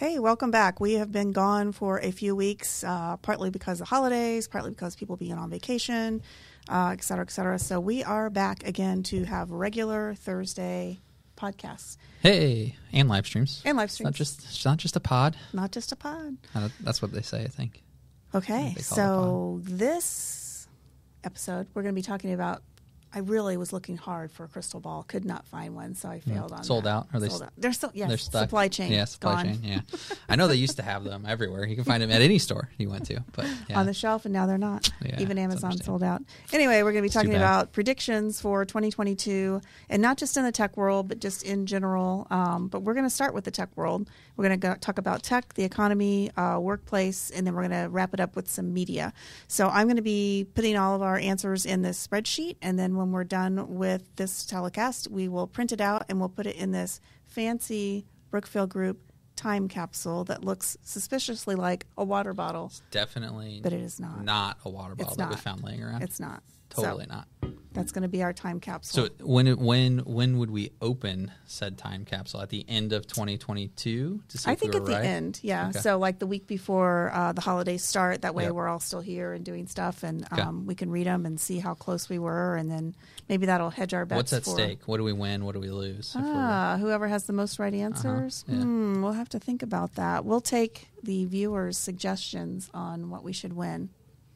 Hey, welcome back. We have been gone for a few weeks, uh, partly because of holidays, partly because people being on vacation, uh, et cetera, et cetera. So we are back again to have regular Thursday podcasts Hey, and live streams. and live It's not streams. just it's not just a pod. not just a pod. Uh, That's what they say, I think. Okay, so this episode we're going to be talking about. I really was looking hard for a crystal ball, could not find one, so I failed on Mm. Sold that. out? Are they Sold out. They're still yes, They're stuck. supply chain. Yeah, supply gone. chain. Yeah, I know they used to have them everywhere. You can find them at any store you went to, but yeah. on the shelf, and now they're not. Yeah, Even Amazon sold out. Anyway, we're going to be talking about predictions for 2022, and not just in the tech world, but just in general. Um, but we're going to start with the tech world. We're going to talk about tech, the economy, uh, workplace, and then we're going to wrap it up with some media. So I'm going to be putting all of our answers in this spreadsheet, and then when we're done with this telecast, we will print it out and we'll put it in this fancy Brookfield Group time capsule that looks suspiciously like a water bottle. Definitely, But it is not. Not a water bottle that we found laying around. It's not. Totally So not. That's going to be our time capsule. So when it- when when would we open said time capsule at the end of 2022? To see I think we at were the end, yeah. Okay. So like the week before uh, the holidays start, that way Yep. we're all still here and doing stuff, and Okay. um, we can read them and see how close we were, and then maybe that'll hedge our bets. What's at for, stake? What do we win? What do we lose? Ah, whoever has the most right answers. yeah. Hmm, we'll have to think about that. We'll take the viewers' suggestions on what we should win.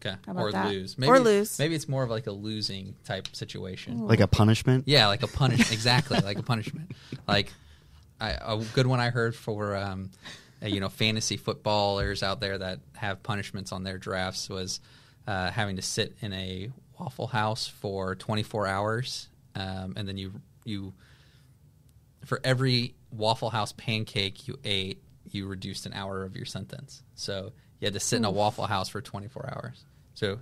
Okay, How about or that? lose. Or lose. Maybe it's more of like a losing type situation. Like a punishment? Yeah, like a punishment. exactly, like a punishment. Like I, a good one I heard for um, uh, you know fantasy footballers out there that have punishments on their drafts was uh, having to sit in a Waffle House for 24 hours, um, and then you you for every Waffle House pancake you ate, you reduced an hour of your sentence. So you had to sit in a Waffle House for 24 hours. So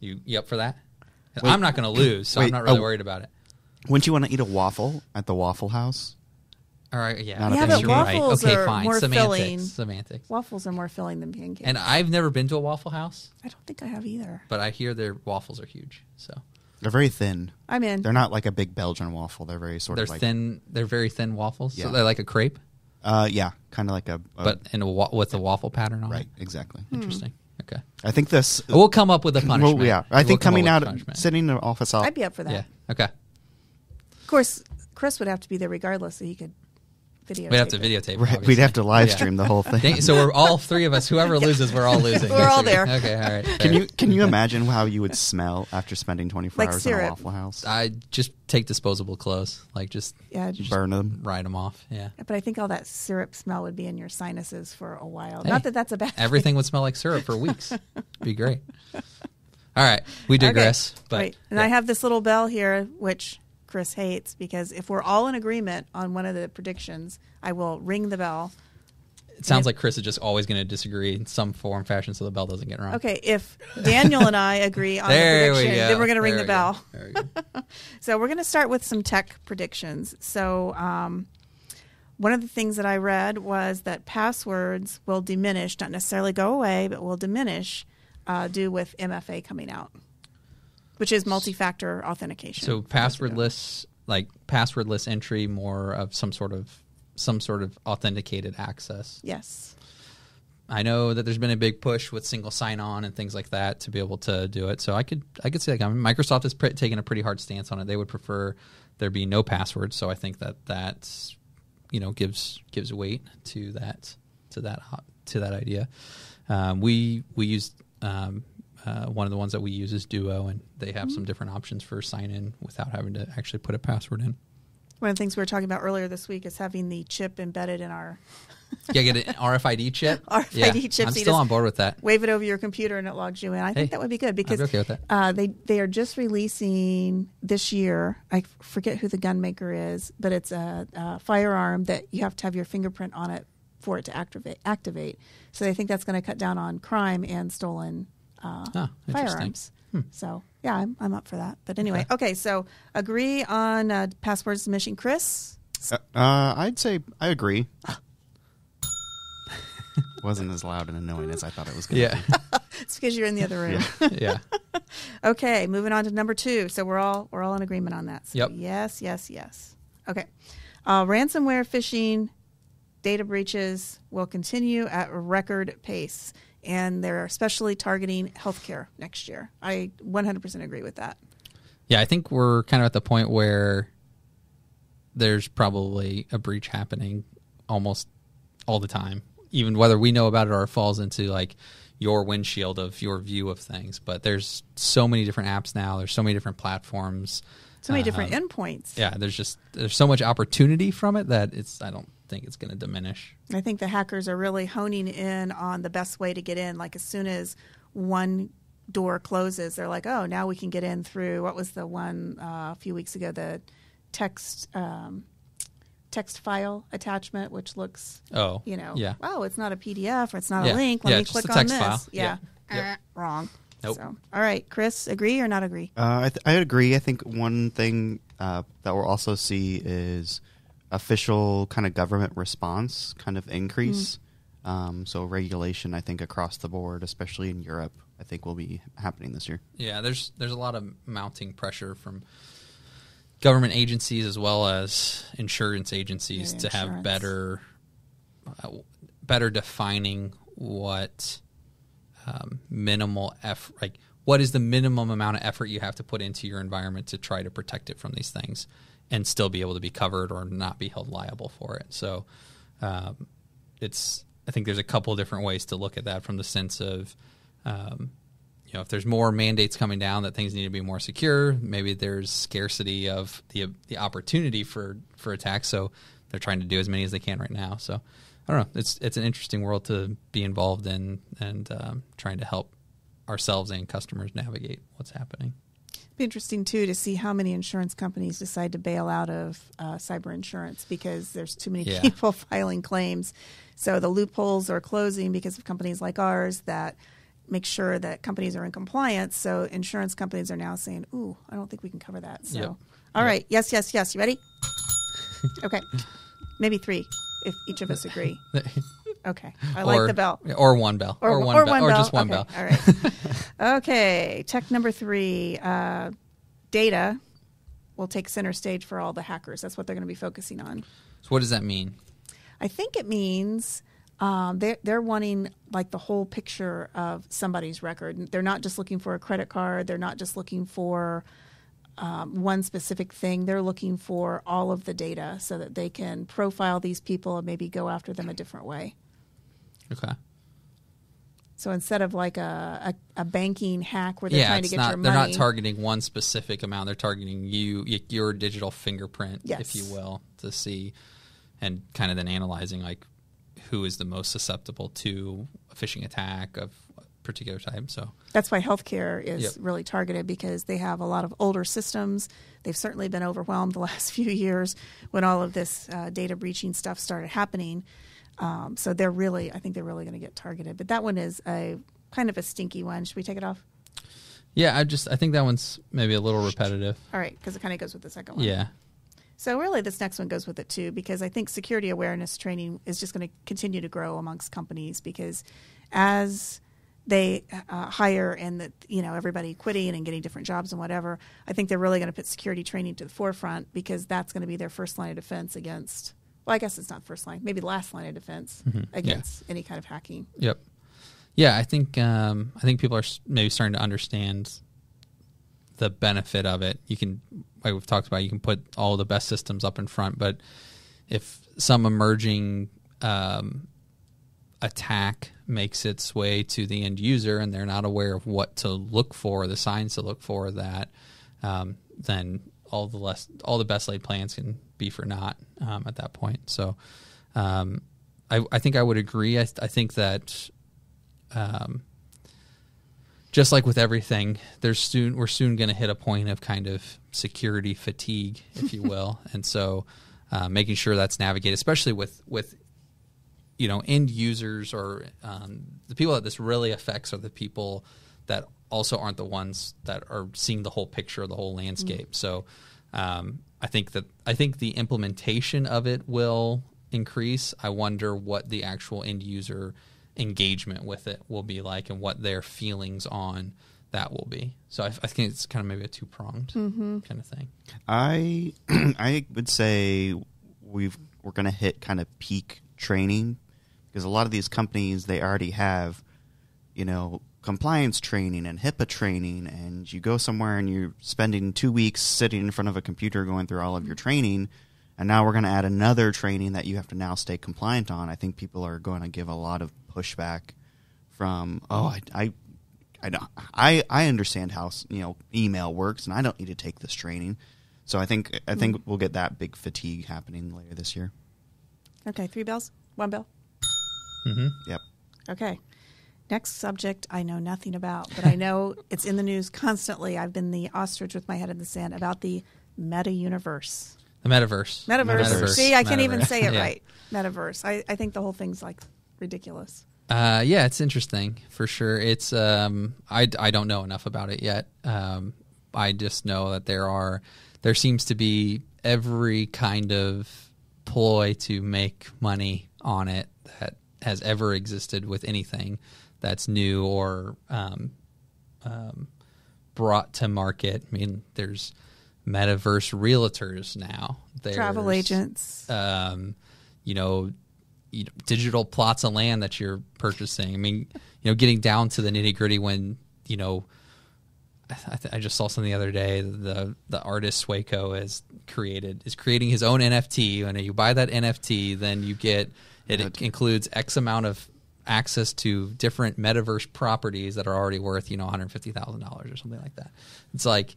you you up for that? Wait. I'm not going to lose, so I'm not really oh. worried about it. Wouldn't you want to eat a waffle at the Waffle House? All right, yeah, Not I a guess but you're right. waffles Okay, are fine. more semantics, filling. semantics. Waffles are more filling than pancakes. And I've never been to a Waffle House, I don't think I have either. but I hear their waffles are huge. So They're very thin. I'm in. They're not like a big Belgian waffle. They're very sort they're of like thin. They're very thin waffles. So Yeah. they're like a crepe, Uh, yeah, kind of like a, a but in a wa- with a waffle pattern on right, it. exactly. Interesting. Okay, I think this. we'll come up with a punishment. Well, yeah, I We'll think coming out, punishment. sitting in the office, I'll, I'd be up for that. Yeah. Okay. Of course, Chris would have to be there regardless, so he could video. We'd have to videotape. it, right, obviously. we'd have to live Yeah. stream the whole thing. So we're all three of us. Whoever loses, we're all losing. We're all there. Okay. All right. Can you can you imagine how you would smell after spending 24 Like hours in a Waffle House? I just take disposable clothes, like just Yeah, just- Burn them. ride them off. Yeah. but I think all that syrup smell would be in your sinuses for a while. Hey, Not that that's a bad. thing. Everything would smell like syrup for weeks. Be great. All right, we digress. Okay. But right, and yeah. I have this little bell here, which Chris hates because if we're all in agreement on one of the predictions, I will ring the bell. it sounds like Chris is just always going to disagree in some form, fashion, so the bell doesn't get rung. Okay, if Daniel and I agree on the prediction, go. then we're going to ring the we bell. We go. So we're going to start with some tech predictions. So um, one of the things that I read was that passwords will diminish, not necessarily go away, but will diminish uh, due with MFA coming out, which is multi-factor authentication. So passwordless, like passwordless entry, more of some sort of some sort of authenticated access. Yes. I know that there's been a big push with single sign-on and things like that to be able to do it. So I could I could see like I mean, Microsoft is pre- taken a pretty hard stance on it. They would prefer there be no password. So I think that that you know gives gives weight to that to that to that idea. Um, we we used um, uh, one of the ones that we use is Duo, and they have some different options for sign in without having to actually put a password in. One of the things we were talking about earlier this week is having the chip embedded in our Yeah, get an RFID chip. RFID yeah, chip, I'm still on board with that. wave it over your computer and it logs you in. I think that would be good because okay with that. Uh, they they are just releasing this year. I forget who the gun maker is, but it's a, a firearm that you have to have your fingerprint on it for it to activate. Activate. So they think that's going to cut down on crime and stolen uh, interesting. firearms. So yeah, I'm I'm up for that. But anyway, okay. so agree on uh, passwords diminishing. Chris, Uh, uh, I'd say I agree. Wasn't as loud and annoying as I thought it was going to Yeah, it's because you're in the other room. yeah. Okay, moving on to number two. So we're all we're all in agreement on that. So Yep. Yes, yes, yes. Okay. Uh, ransomware phishing data breaches will continue at record pace, and they're especially targeting healthcare next year. I 100% agree with that. Yeah, I think we're kind of at the point where there's probably a breach happening almost all the time, even whether we know about it or it falls into like your windshield of your view of things. But there's so many different apps now. There's so many different platforms. So many different Um, endpoints. Yeah, there's just there's so much opportunity from it that it's I don't think it's going to diminish. I think the hackers are really honing in on the best way to get in. Like as soon as one door closes, they're like, "Oh, now we can get in through." What was the one uh, a few weeks ago? The text um, text file attachment, which looks, Oh, you know, yeah. oh, it's not a PDF or it's not Yeah. a link. Let Yeah, me click on this. file. Yeah, Yep. Yep. Wrong. Nope. So, all right, Chris, agree or not agree? Uh, I, th- I agree. I think one thing uh, that we'll also see is official kind of government response kind of increase. Um, so regulation, I think across the board, especially in Europe, I think will be happening this year. Yeah, there's there's a lot of mounting pressure from government agencies as well as insurance agencies Yeah, to have better uh, better defining what um, minimal effort like what is the minimum amount of effort you have to put into your environment to try to protect it from these things and still be able to be covered or not be held liable for it. So um, it's I think there's a couple different ways to look at that from the sense of um, you know if there's more mandates coming down that things need to be more secure, maybe there's scarcity of the the opportunity for for attacks, so they're trying to do as many as they can right now. So I don't know. It's it's an interesting world to be involved in and um, trying to help ourselves and customers navigate what's happening. Interesting too to see how many insurance companies decide to bail out of uh, cyber insurance because there's too many Yeah. people filing claims. So the loopholes are closing because of companies like ours that make sure that companies are in compliance. So insurance companies are now saying, "Ooh, I don't think we can cover that." So, Yep. all Yep. right, yes, yes, yes. You ready? okay, maybe three if each of us agree. Okay, I like or, the bell. Or one bell. Or, one, bell. Or just one Okay, bell. All right. okay. Tech number three uh, data will take center stage for all the hackers. That's what they're going to be focusing on. So what does that mean? I think it means um, they're, they're wanting like the whole picture of somebody's record. They're not just looking for a credit card, they're not just looking for um, one specific thing. They're looking for all of the data so that they can profile these people and maybe go after them a different way. Okay. So instead of like a, a, a banking hack where they're yeah, trying to get not. your They're not targeting one specific amount. They're targeting you, your digital fingerprint, Yes. if you will, to see and kind of then analyzing like who is the most susceptible to a phishing attack of a particular type. So that's why healthcare is Yep. really targeted because they have a lot of older systems. They've certainly been overwhelmed the last few years when all of this uh, data breaching stuff started happening. Um, so they're really, I think they're really going to get targeted. But that one is a kind of a stinky one. Should we take it off? yeah, I just I think that one's maybe a little repetitive. All right, because it kind of goes with the second one. Yeah. So really, this next one goes with it too, because I think security awareness training is just going to continue to grow amongst companies because as they uh, hire and that you know everybody quitting and getting different jobs and whatever, I think they're really going to put security training to the forefront because that's going to be their first line of defense against. Well, I guess it's not first line, maybe last line of defense Mhm. Yeah. against any kind of hacking. Yep. Yeah, I think um, I think people are maybe starting to understand the benefit of it. You can, like we've talked about, you can put all the best systems up in front, but if some emerging um, attack makes its way to the end user and they're not aware of what to look for, the signs to look for that, um, then all the less, all the best laid plans can be for naught um, at that point. So, um, I, I think I would agree. I, I think that, um, just like with everything, there's soon we're soon going to hit a point of kind of security fatigue, if you will, and so uh, making sure that's navigated, especially with with you know end users or um, the people that this really affects are the people that also aren't the ones that are seeing the whole picture, the whole landscape. So um, I think that I think the implementation of it will increase. I wonder what the actual end user engagement with it will be like and what their feelings on that will be. So I, I think it's kind of maybe a two pronged kind of thing. I I would say we've we're going to hit kind of peak training because a lot of these companies they already have you know compliance training and HIPAA training and you go somewhere and you're spending 2 weeks sitting in front of a computer going through all of your training and now we're going to add another training that you have to now stay compliant on. I think people are going to give a lot of pushback from oh I, I I don't I I understand how you know email works and I don't need to take this training. So I think I think we'll get that big fatigue happening later this year. Okay, three bells, one bell. hmm Yep. Okay. Next subject I know nothing about, but I know it's in the news constantly. I've been the ostrich with my head in the sand about the meta universe. The metaverse. Metaverse. Metaverse. See, I can't even say it Yeah. right. Metaverse. I, I think the whole thing's like ridiculous. Uh, yeah, it's interesting for sure. It's um, I, I don't know enough about it yet. Um, I just know that there are there seems to be every kind of ploy to make money on it that has ever existed with anything that's new or um, um, brought to market. I mean, there's metaverse realtors now. There's, Travel agents. um, you know, you know, digital plots of land that you're purchasing. I mean, you know, getting down to the nitty gritty when you know. I, th- I just saw something the other day. The the artist Swaco has created is creating his own NFT, and you buy that NFT, then you get it, Good. includes X amount of access to different metaverse properties that are already worth you know one hundred fifty thousand dollars or something like that. It's like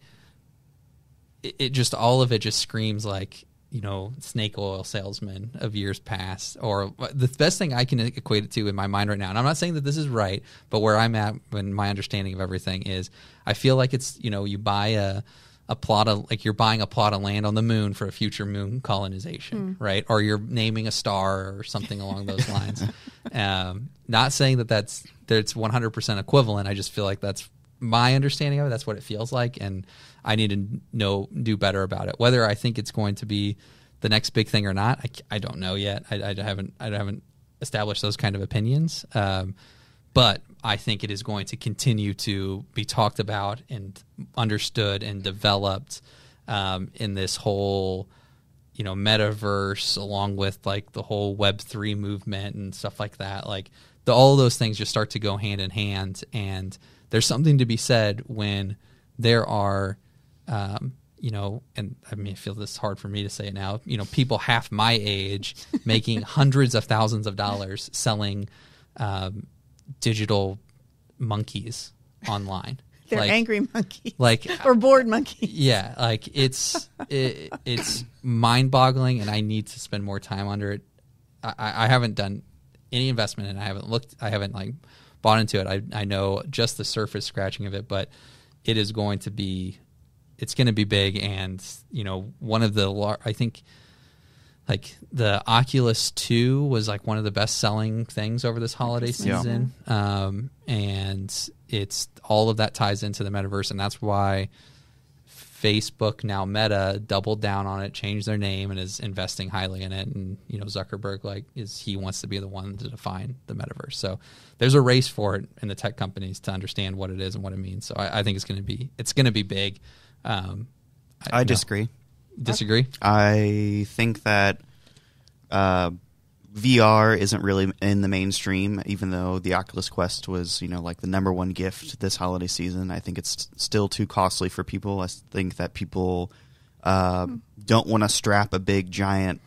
it, it just all of it just screams like you know snake oil salesman of years past or the best thing i can equate it to in my mind right now and i'm not saying that this is right but where i'm at when my understanding of everything is i feel like it's you know you buy a a plot of like you're buying a plot of land on the moon for a future moon colonization right? Or you're naming a star or something along those lines. Um, not saying that that's that it's 100% equivalent. I just feel like that's my understanding of it. That's what it feels like and i need to know do better about it. Whether i think it's going to be the next big thing or not I, I don't know yet. I, I haven't i haven't established those kind of opinions. Um, but i think it is going to continue to be talked about and understood and developed um, in this whole you know metaverse along with like the whole web 3 movement and stuff like that. Like the, all of those things just start to go hand in hand. And there's something to be said when there are um, you know and i mean i feel this is hard for me to say it now you know people half my age making hundreds of thousands of dollars selling um, digital monkeys online They're like, angry monkeys. like or bored monkeys. yeah like it's it, it's mind-boggling and i need to spend more time under it I, I haven't done any investment and i haven't looked i haven't like bought into it I, I know just the surface scratching of it but it is going to be it's going to be big and you know one of the lar- i think like the oculus 2 was like one of the best selling things over this holiday Christmas, Yeah. season um, and it's all of that ties into the metaverse and that's why Facebook now Meta doubled down on it, changed their name, and is investing highly in it. And you know Zuckerberg like is he wants to be the one to define the metaverse. So there's a race for it in the tech companies to understand what it is and what it means. So I, I think it's going to be it's going to be big. Um, I disagree. know, disagree. Disagree? I think that uh, VR isn't really in the mainstream, even though the Oculus Quest was, you know, like the number one gift this holiday season. I think it's still too costly for people. I think that people uh, don't want to strap a big giant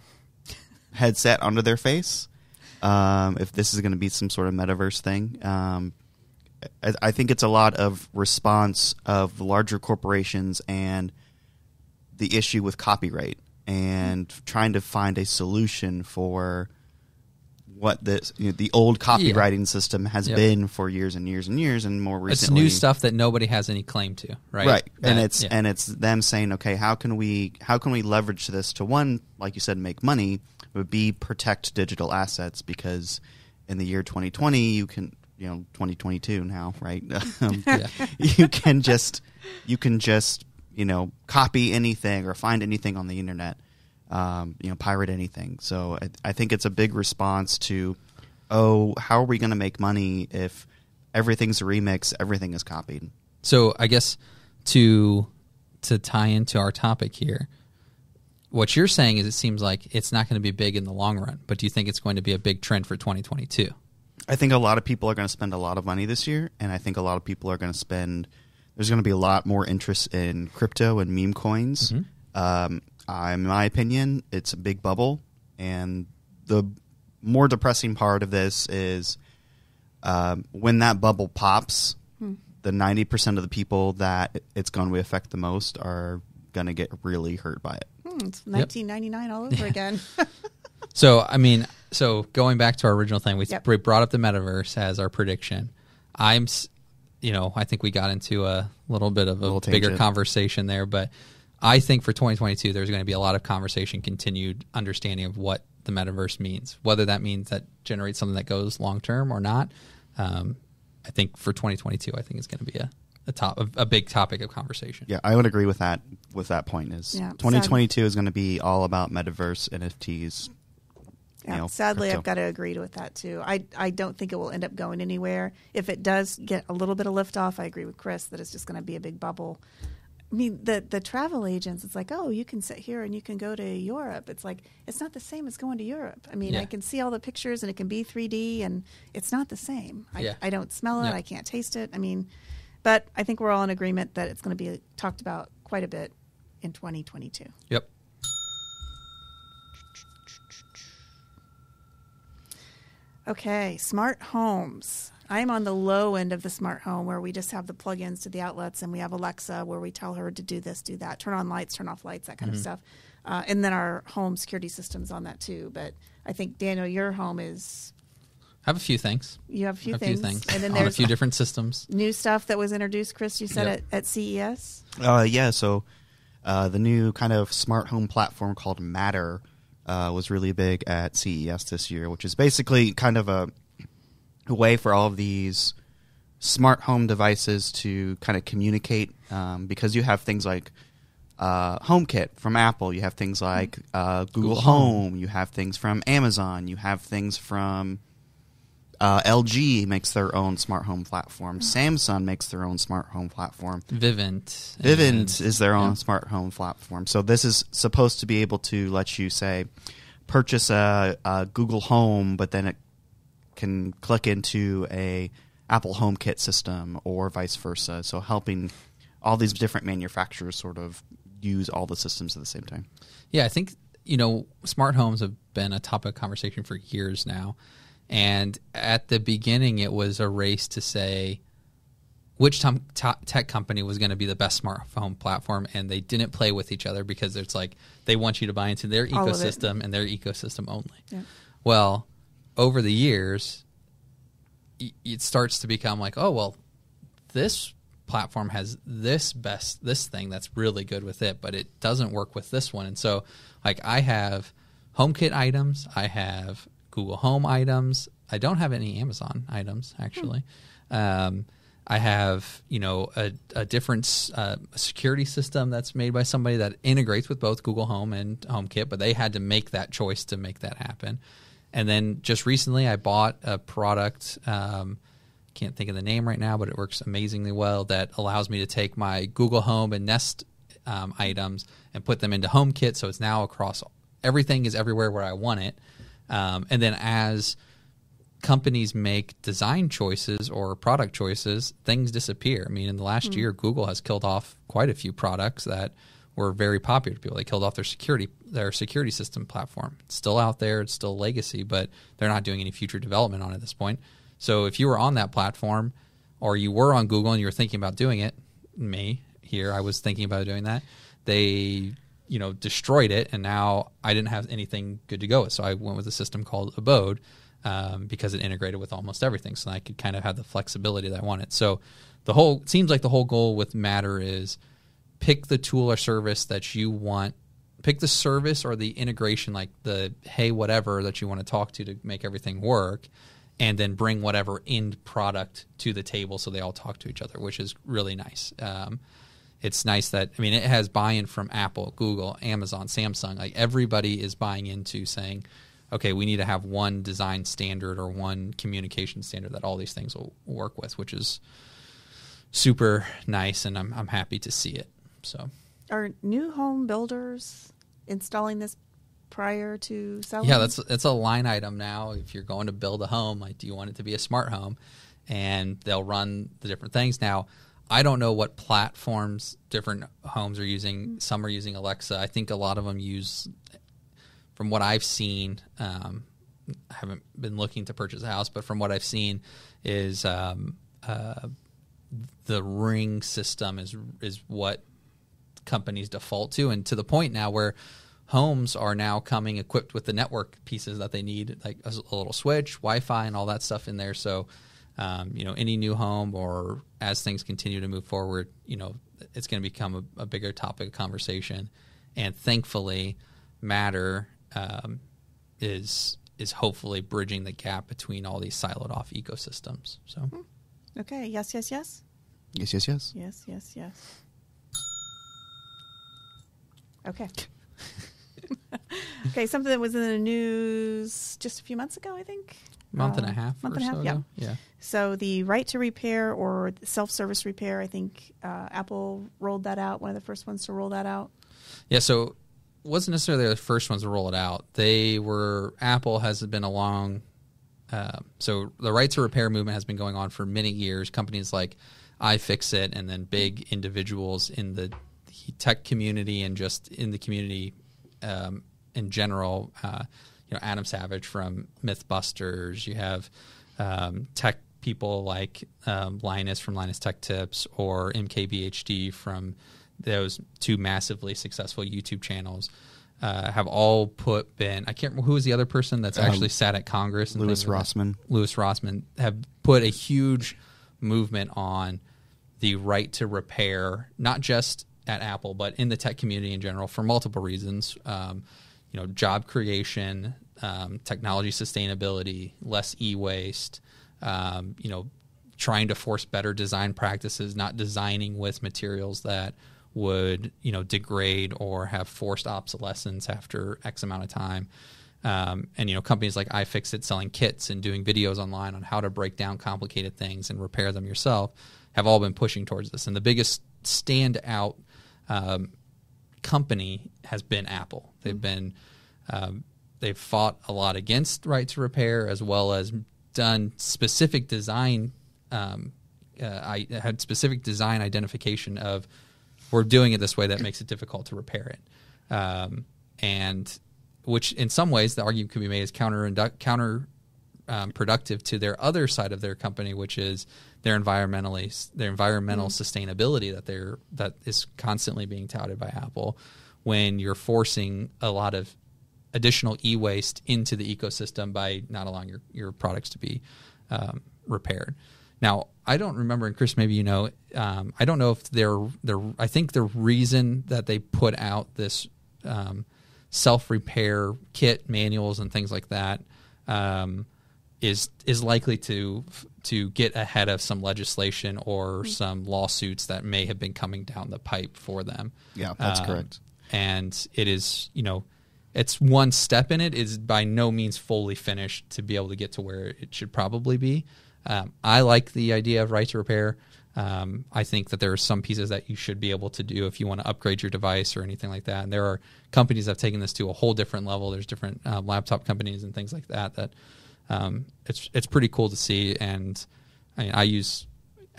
headset onto their face. Um, if this is going to be some sort of metaverse thing, um, I, I think it's a lot of response of larger corporations and the issue with copyright and trying to find a solution for what this you know, the old copywriting system has Yep. been for years and years and years and more recently, It's new stuff that nobody has any claim to, right? right and it's yeah. and it's them saying okay how can we how can we leverage this to one like you said make money but b protect digital assets because in the year 2020 you can you know 2022 now right um, Yeah. you can just you can just you know copy anything or find anything on the internet um, you know pirate anything so I, I think it's a big response to oh how are we going to make money if everything's a remix everything is copied So I guess to to tie into our topic here, what you're saying is it seems like it's not going to be big in the long run, but do you think it's going to be a big trend for 2022? I think a lot of people are going to spend a lot of money this year, and I think a lot of people are going to spend. There's going to be a lot more interest in crypto and meme coins. Um, uh, in my opinion, it's a big bubble, and the more depressing part of this is um, when that bubble pops, the 90% of the people that it's going to affect the most are going to get really hurt by it. Hmm, it's 1999 all over again. So, I mean, so going back to our original thing, we, Yep. we brought up the metaverse as our prediction. I'm, s- you know, I think we got into a little bit of a Little bigger tangent. conversation there, but I think for 2022, there's going to be a lot of conversation, continued understanding of what the metaverse means, whether that means that generates something that goes long term or not. Um, I think for 2022, I think it's going to be a, a top, a, a big topic of conversation. Yeah, I would agree with that. With that point, is Yeah, 2022 is going to be all about metaverse, NFTs. You know, sadly, crypto. I've got to agree with that too. I I don't think it will end up going anywhere. If it does get a little bit of lift off, I agree with Chris that it's just going to be a big bubble. I mean, the the travel agents, it's like, oh, you can sit here and you can go to Europe. It's like it's not the same as going to Europe. I mean, Yeah. I can see all the pictures and it can be 3D, and it's not the same. I, Yeah. I don't smell it. Yeah. I can't taste it. I mean, but I think we're all in agreement that it's going to be talked about quite a bit in 2022. Yep. Okay, smart homes. I'm on the low end of the smart home where we just have the plugins to the outlets and we have Alexa where we tell her to do this, do that, turn on lights, turn off lights, that kind of stuff. Uh, and then our home security systems on that too. But I think Daniel, your home is I have a few things. you have a few a things, few things and then on a few different systems. new stuff that was introduced. Chris, you said Yep. at, at CES. Uh, yeah, so uh, the new kind of smart home platform called Matter uh, was really big at CES this year, which is basically kind of a, a way for all of these smart home devices to kind of communicate um, because you have things like uh, HomeKit from Apple, you have things like uh, Google, Google Home, you have things from Amazon, you have things from uh, LG makes their own smart home platform. Samsung makes their own smart home platform. Vivint. Vivint is their own yeah. smart home platform. So this is supposed to be able to let you say purchase a, a Google Home, but then it can click into a Apple HomeKit system or vice versa. So helping all these different manufacturers sort of use all the systems at the same time. Yeah, I think you know smart homes have been a topic of conversation for years now, and at the beginning it was a race to say which to- tech company was going to be the best smartphone platform, and they didn't play with each other because it's like they want you to buy into their All ecosystem and their ecosystem only. Yeah. Well, over the years, y- it starts to become like, oh well, this platform has this best this thing that's really good with it, but it doesn't work with this one. And so, like, I have HomeKit items, I have Google Home items, I don't have any Amazon items actually. Um, I have you know a, a different uh, security system that's made by somebody that integrates with both Google Home and HomeKit, but they had to make that choice to make that happen. And then just recently, I bought a product. Um, can't think of the name right now, but it works amazingly well. That allows me to take my Google Home and Nest um, items and put them into HomeKit, so it's now across everything is everywhere where I want it. Um, and then as companies make design choices or product choices, things disappear. I mean, in the last year, Google has killed off quite a few products that were very popular to people. They killed off their security their security system platform. It's still out there, it's still legacy, but they're not doing any future development on it at this point. So if you were on that platform or you were on Google and you were thinking about doing it, me here, I was thinking about doing that. They, you know, destroyed it, and now I didn't have anything good to go with. So I went with a system called Abode um, because it integrated with almost everything, so I could kind of have the flexibility that I wanted. So the whole it seems like the whole goal with Matter is pick the tool or service that you want. Pick the service or the integration, like the hey whatever that you want to talk to to make everything work, and then bring whatever end product to the table so they all talk to each other, which is really nice. Um, it's nice that I mean it has buy-in from Apple, Google, Amazon, Samsung. Like everybody is buying into saying, okay, we need to have one design standard or one communication standard that all these things will work with, which is super nice, and I'm I'm happy to see it. So Are new home builders installing this prior to selling? Yeah, that's that's a line item now. If you're going to build a home, like, do you want it to be a smart home? And they'll run the different things. Now, I don't know what platforms different homes are using. Some are using Alexa. I think a lot of them use, from what I've seen, um, I haven't been looking to purchase a house, but from what I've seen, is um, uh, the Ring system is is what companies default to, and to the point now where homes are now coming equipped with the network pieces that they need, like a, a little switch, Wi-Fi, and all that stuff in there. So, um, you know, any new home or as things continue to move forward, you know, it's going to become a, a, bigger topic of conversation. And thankfully, Matter um, is is hopefully bridging the gap between all these siloed off ecosystems. So, hmm. okay, yes, yes, yes, yes, yes, yes, yes, yes, yes. Okay. okay, something that was in the news just a few months ago, I think. Month uh, and a half. Month and a half. So yeah. Yeah. So the right to repair or self-service repair, I think uh, Apple rolled that out. One of the first ones to roll that out. Yeah. So wasn't necessarily the first ones to roll it out. They were Apple has been along. Uh, so the right to repair movement has been going on for many years. Companies like iFixit and then big individuals in the tech community and just in the community um, in general. Uh, you know, Adam Savage from MythBusters. You have um, tech people like um, Linus from Linus Tech Tips or MKBHD from those two massively successful YouTube channels. Uh, have all put been I can't remember who was the other person that's actually um, sat at Congress. And Louis Rossmann. Louis Rossmann have put a huge movement on the right to repair, not just at Apple, but in the tech community in general for multiple reasons. Um, you know, job creation, um, technology sustainability, less e-waste. Um, you know, trying to force better design practices, not designing with materials that would you know degrade or have forced obsolescence after X amount of time. Um, and you know companies like iFixit selling kits and doing videos online on how to break down complicated things and repair them yourself have all been pushing towards this. And the biggest standout um, company has been Apple. They've mm-hmm. been um, they've fought a lot against right to repair as well as done specific design. Um, uh, I had specific design identification of we're doing it this way that makes it difficult to repair it, um, and which in some ways the argument could be made is counter counter um, productive to their other side of their company, which is their environmentally their environmental mm sustainability that they're that is constantly being touted by Apple when you're forcing a lot of additional e-waste into the ecosystem by not allowing your, your products to be um, repaired. Now, I don't remember, and Chris, maybe you know. Um, I don't know if they're they're. I think the reason that they put out this um, self repair kit manuals and things like that um, is is likely to to get ahead of some legislation or mm-hmm. some lawsuits that may have been coming down the pipe for them. Yeah, that's um, correct. And it is, you know, it's one step in it. Is by no means fully finished to be able to get to where it should probably be. Um, I like the idea of right to repair. Um, I think that there are some pieces that you should be able to do if you want to upgrade your device or anything like that. And there are companies that have taken this to a whole different level. There's different um, laptop companies and things like that that um, it's it's pretty cool to see. And I, mean, I use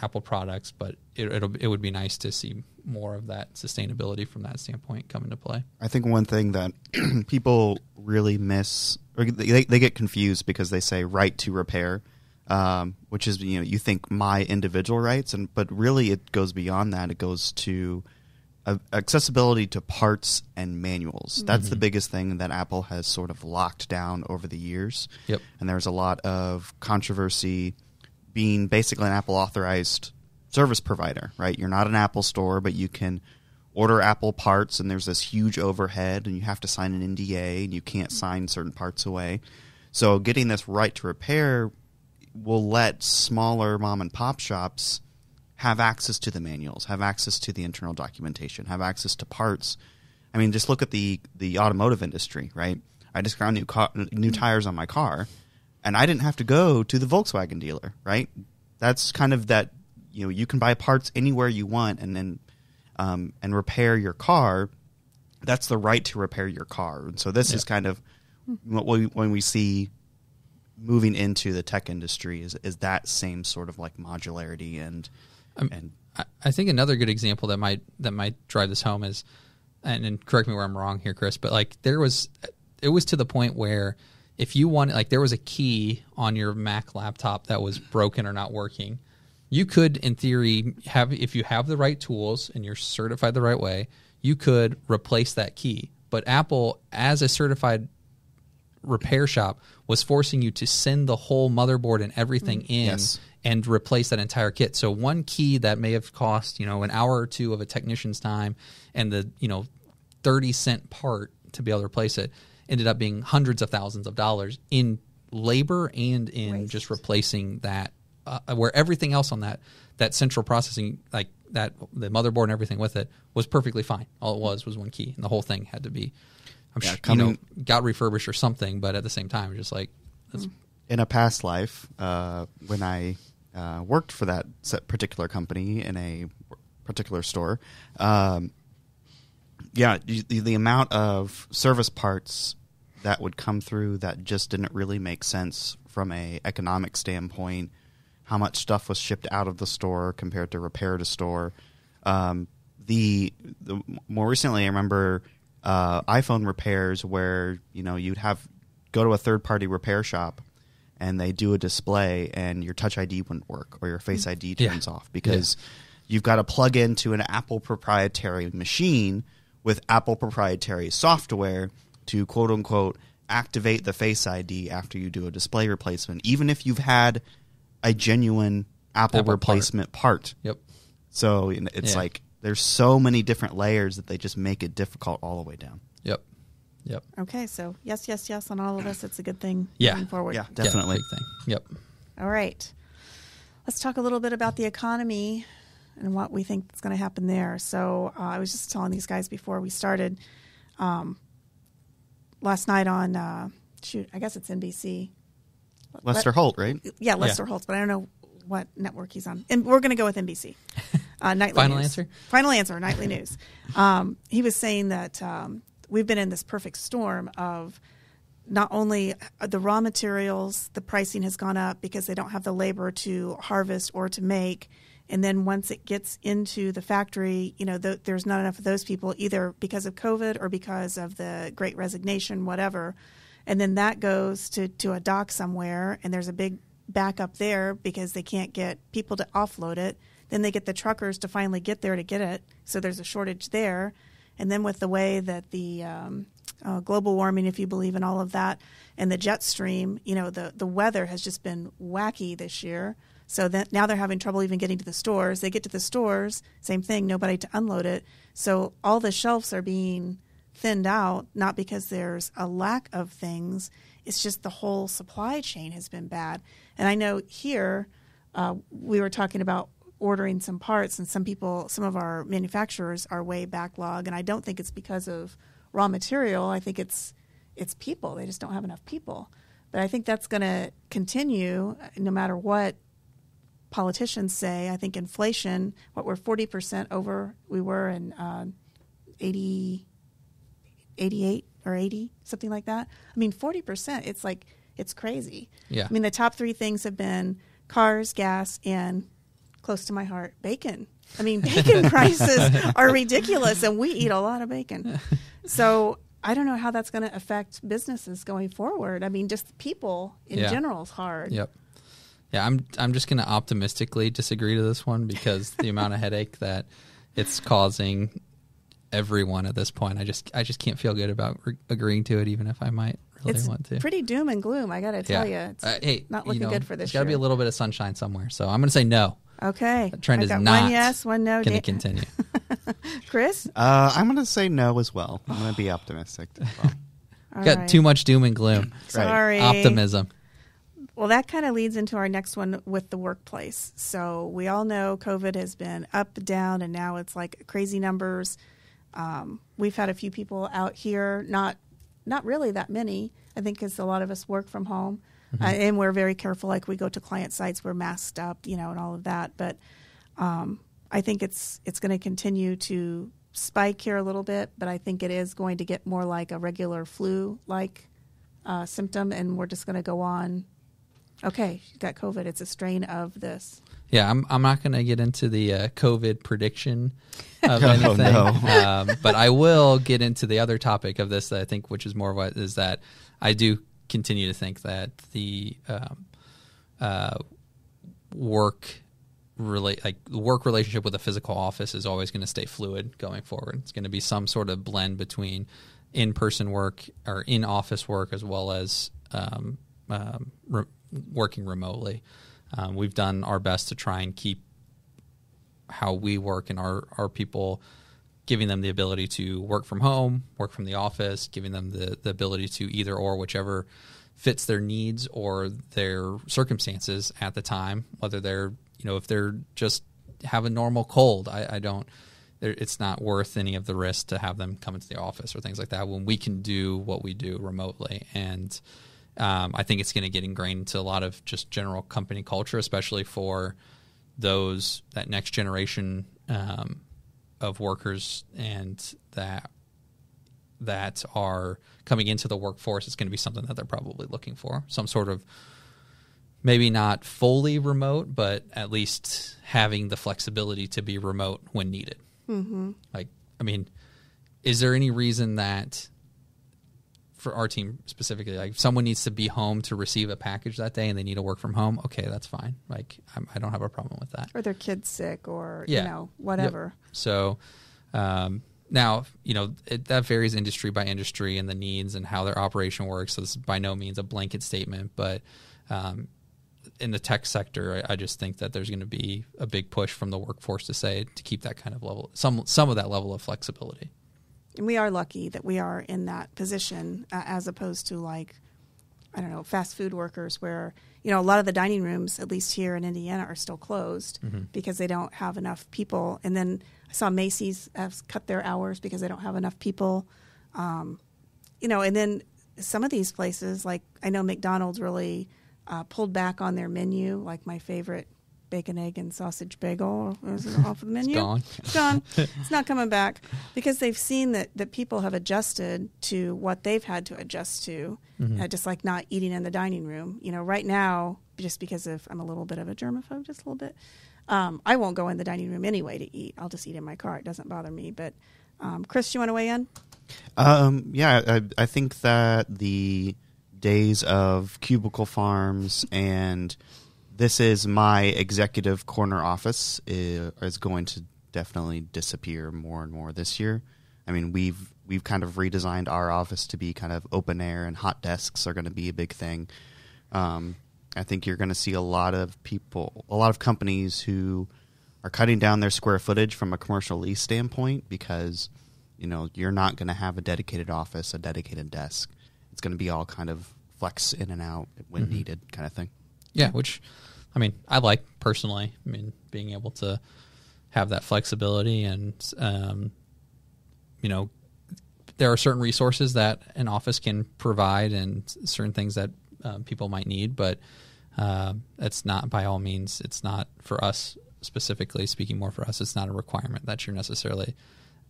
Apple products, but it it would be nice to see more of that sustainability from that standpoint come into play. I think one thing that people really miss or they, they get confused because they say right to repair. Um, which is you know you think my individual rights and but really it goes beyond that it goes to accessibility to parts and manuals. Mm-hmm. That's the biggest thing that Apple has sort of locked down over the years. Yep. And there's a lot of controversy being basically an Apple authorized service provider, right? You're not an Apple store, but you can order Apple parts and there's this huge overhead and you have to sign an NDA and you can't sign certain parts away. So getting this right to repair will let smaller mom and pop shops have access to the manuals, have access to the internal documentation, have access to parts. I mean, just look at the the automotive industry, right? I just got new car, new tires on my car, and I didn't have to go to the Volkswagen dealer, right? That's kind of that. You know, you can buy parts anywhere you want, and then um, and repair your car that's the right to repair your car. And so this is kind of what we when we see moving into the tech industry is is that same sort of like modularity and Um, and I, I think another good example that might that might drive this home is, and, and correct me where I'm wrong here, Chris, but like there was, it was to the point where if you wanted, like there was a key on your Mac laptop that was broken or not working, you could, in theory, have if you have the right tools and you're certified the right way, you could replace that key. But Apple, as a certified repair shop, was forcing you to send the whole motherboard and everything in Yes. And replace that entire kit. So one key that may have cost, you know, an hour or two of a technician's time and the, you know, 30 cent part to be able to replace it ended up being hundreds of thousands of dollars in labor and in Waste. just replacing that uh, where everything else on that that central processing like that the motherboard and everything with it was perfectly fine. All it was was one key and the whole thing had to be I'm Yeah, sure, coming- you know, got refurbished or something, but at the same time, just like that's, in a past life, uh, when I uh, worked for that particular company in a particular store, um, yeah, the, the amount of service parts that would come through that just didn't really make sense from a economic standpoint. How much stuff was shipped out of the store compared to repair to store. Um, the, the more recently, I remember uh, iPhone repairs where you know you'd have go to a third party repair shop and they do a display and your touch ID wouldn't work or your face mm. ID Yeah. turns off because you've got to plug into an Apple proprietary machine with Apple proprietary software to quote unquote activate the face ID after you do a display replacement, even if you've had a genuine Apple, Apple replacement part. yep. So it's Yeah. like there's so many different layers that they just make it difficult all the way down. Yep. Yep. Okay, so yes, yes, yes on all of us. It's a good thing Yeah. moving forward. Yeah, Yeah, definitely. big thing. Yep. All right. Let's talk a little bit about the economy and what we think is going to happen there. So uh, I was just telling these guys before we started um, last night on, uh, shoot, I guess it's NBC. Lester Let- Holt, right? Yeah, Lester Holtz, but I don't know what network he's on. And we're going to go with NBC. Uh, nightly Final news. answer? Final answer. Nightly news. Um, he was saying that um, we've been in this perfect storm of not only the raw materials, the pricing has gone up because they don't have the labor to harvest or to make. And then once it gets into the factory, you know, th- there's not enough of those people either because of COVID or because of the great resignation, whatever. And then that goes to, to a dock somewhere, and there's a big backup there because they can't get people to offload it. Then they get the truckers to finally get there to get it. So there's a shortage there. And then with the way that the um, uh, global warming, if you believe in all of that, and the jet stream, you know, the, the weather has just been wacky this year. So that now they're having trouble even getting to the stores. They get to the stores, same thing, nobody to unload it. So all the shelves are being thinned out, not because there's a lack of things. It's just the whole supply chain has been bad. And I know here uh, we were talking about ordering some parts, and some people, some of our manufacturers are way backlog. And I don't think it's because of raw material. I think it's it's people. They just don't have enough people. But I think that's going to continue no matter what politicians say. I think inflation, what we're 40% over we were in uh, 80, 88 or 80, something like that. I mean, 40%, it's like, it's crazy. Yeah. I mean, the top three things have been cars, gas, and close to my heart, bacon. I mean, bacon prices are ridiculous, and we eat a lot of bacon. So I don't know how that's going to affect businesses going forward. I mean, just people in Yeah. general is hard. Yep. Yeah, I'm I'm just going to optimistically disagree to this one because the amount of headache that it's causing everyone at this point, I just I just can't feel good about re- agreeing to it, even if I might really It's want to. pretty doom and gloom. I got to tell yeah. you, it's Uh, hey, not you looking know, good for this There's got to be a little bit of sunshine somewhere, so I'm going to say no. Okay, The trend I is got not one yes, one no. going to continue. Chris, Uh, I'm going to say no as well. I'm going to be optimistic. well. All got right. too much doom and gloom. Sorry. Optimism. Well, that kind of leads into our next one with the workplace. So we all know COVID has been up, down, and now it's like crazy numbers. Um, we've had a few people out here, not not really that many. I think because a lot of us work from home, uh, and we're very careful. Like we go to client sites, we're masked up, you know, and all of that. But um, I think it's it's going to continue to spike here a little bit, but I think it is going to get more like a regular flu like uh, symptom, and we're just going to go on. Okay, you got COVID. It's a strain of this. Yeah, I'm I'm not going to get into the uh, COVID prediction of Oh, anything, no. um, but I will get into the other topic of this that I think, which is more what is that I do continue to think that the um, uh, work relate like work relationship with a physical office is always going to stay fluid going forward. It's going to be some sort of blend between in person work or in office work as well as um, um, re- working remotely. Um, we've done our best to try and keep how we work and our, our people giving them the ability to work from home, work from the office, giving them the, the ability to either or whichever fits their needs or their circumstances at the time, whether they're, you know, if they're just have a normal cold, I, I don't, it's not worth any of the risk to have them come into the office or things like that when we can do what we do remotely. And um, I think it's going to get ingrained into a lot of just general company culture, especially for those that next generation um, of workers and that that are coming into the workforce. It's going to be something that they're probably looking for, some sort of maybe not fully remote, but at least having the flexibility to be remote when needed. Mm-hmm. Like, I mean, is there any reason that for our team specifically, like if someone needs to be home to receive a package that day and they need to work from home, okay, that's fine. Like, I'm, I don't have a problem with that. Or their kid's sick, or Yeah. you know whatever. Yep. So um, now, you know, it, that varies industry by industry and the needs and how their operation works. So this is by no means a blanket statement, but um, in the tech sector, I, I just think that there's going to be a big push from the workforce to say to keep that kind of level, some some of that level of flexibility. And we are lucky that we are in that position uh, as opposed to like, I don't know, fast food workers where, you know, a lot of the dining rooms, at least here in Indiana, are still closed because they don't have enough people. And then I saw Macy's has cut their hours because they don't have enough people. Um, you know, and then some of these places, like I know McDonald's really uh, pulled back on their menu, like my favorite bacon, egg, and sausage bagel is off the menu. gone. It's gone. it's not coming back because they've seen that, that people have adjusted to what they've had to adjust to, uh, just like not eating in the dining room. You know, right now, just because of I'm a little bit of a germaphobe, just a little bit, um, I won't go in the dining room anyway to eat. I'll just eat in my car. It doesn't bother me. But um, Chris, you want to weigh in? Um, yeah, I, I think that the days of cubicle farms and this is my executive corner office is, is going to definitely disappear more and more this year. I mean, we've we've kind of redesigned our office to be kind of open air, and hot desks are going to be a big thing. Um, I think you're going to see a lot of people, a lot of companies who are cutting down their square footage from a commercial lease standpoint because you know you're not going to have a dedicated office, a dedicated desk. It's going to be all kind of flex in and out when Mm-hmm. needed, kind of thing. Yeah, which I mean, I like personally. I mean, being able to have that flexibility and um, you know, there are certain resources that an office can provide and certain things that um, people might need, but uh, it's not by all means. It's not for us specifically speaking. More for us, it's not a requirement that you're necessarily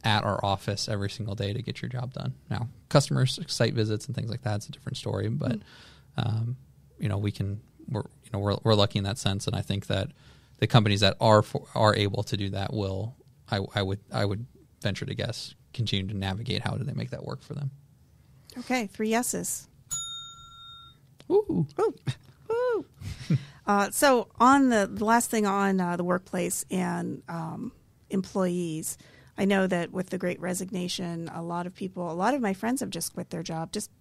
at our office every single day to get your job done. Now, customers, site visits, and things like that, it's a different story. But um, you know, we can we're you know we're we're lucky in that sense, and I think that the companies that are for, are able to do that will I, I would I would venture to guess continue to navigate how do they make that work for them. Okay, three yeses. Ooh. Woo. Woo. uh, so on the, the last thing on uh, the workplace and um, employees, I know that with the Great Resignation, a lot of people, a lot of my friends have just quit their job. Just like,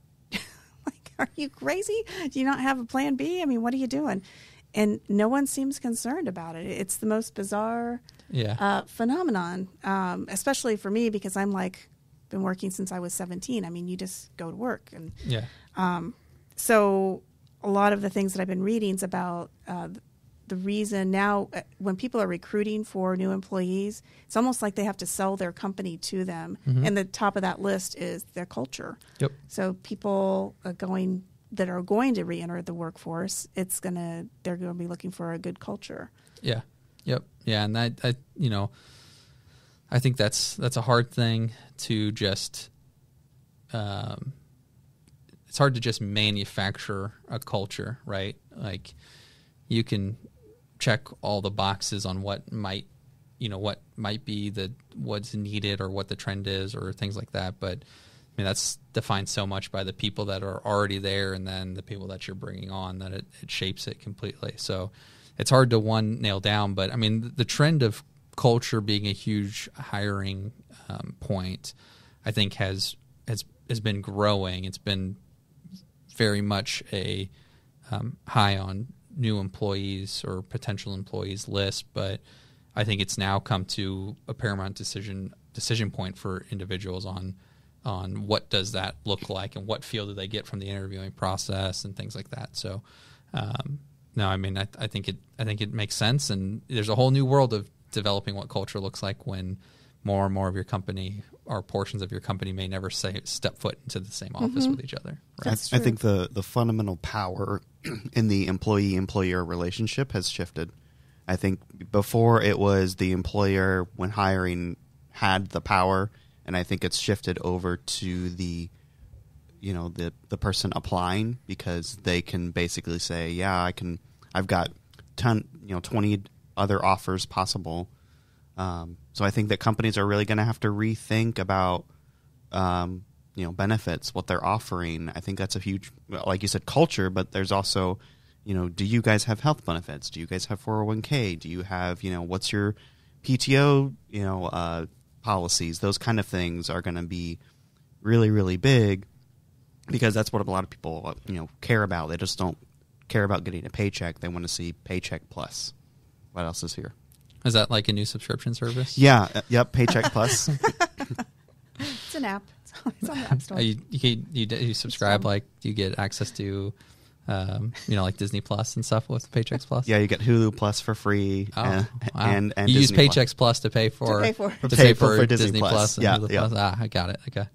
are you crazy? Do you not have a plan B? I mean, what are you doing? And no one seems concerned about it. It's the most bizarre Yeah. uh, phenomenon, um, especially for me because I'm like been working since I was 17. I mean, you just go to work and yeah. so a lot of the things that I've been reading is about uh, the reason now uh, when people are recruiting for new employees, it's almost like they have to sell their company to them. And the top of that list is their culture. Yep. So people are going that are going to reenter the workforce, it's gonna they're going to be looking for a good culture. Yeah. Yep. Yeah, and that I you know I think that's that's a hard thing to just. Um, it's hard to just manufacture a culture, right? Like you can check all the boxes on what might, you know, what might be the what's needed or what the trend is or things like that. But I mean, that's defined so much by the people that are already there and then the people that you're bringing on that it, it shapes it completely. So it's hard to one nail down. But I mean, the trend of culture being a huge hiring um, point, I think has has has been growing. It's been very much a um, high on new employees or potential employees list, but I think it's now come to a paramount decision decision point for individuals on on what does that look like and what feel do they get from the interviewing process and things like that. So, um, no, I mean, I, I think it I think it makes sense, and there's a whole new world of developing what culture looks like when more and more of your company or portions of your company may never say step foot into the same office Mhm. with each other. I, I think the the fundamental power in the employee employer relationship has shifted. I think before it was the employer when hiring had the power, and I think it's shifted over to the you know the the person applying because they can basically say, yeah, I can. I've got ten, you know twenty other offers possible. Um, so I think that companies are really going to have to rethink about um, you know benefits, what they're offering. I think that's a huge, like you said, culture. But there's also, you know, do you guys have health benefits? Do you guys have 401k? Do you have, you know, what's your PTO, you know, uh, policies? Those kind of things are going to be really, really big because that's what a lot of people, you know, care about. They just don't care about getting a paycheck. They want to see paycheck plus. What else is here? Is that like a new subscription service? Yeah. uh, Yep. Paycheck plus. It's an app. It's on the App Store. Uh, you, you, you, you subscribe like you get access to, um, you know, like Disney Plus and stuff with Paychex Plus. yeah. You get Hulu plus for free. Oh, and, wow. and, and you Disney use Plus. Plus to pay for pay for. to To pay pay for- for, for Disney, Disney Plus. Plus. and Yeah, Hulu yeah. Plus. Ah, I got it. Okay.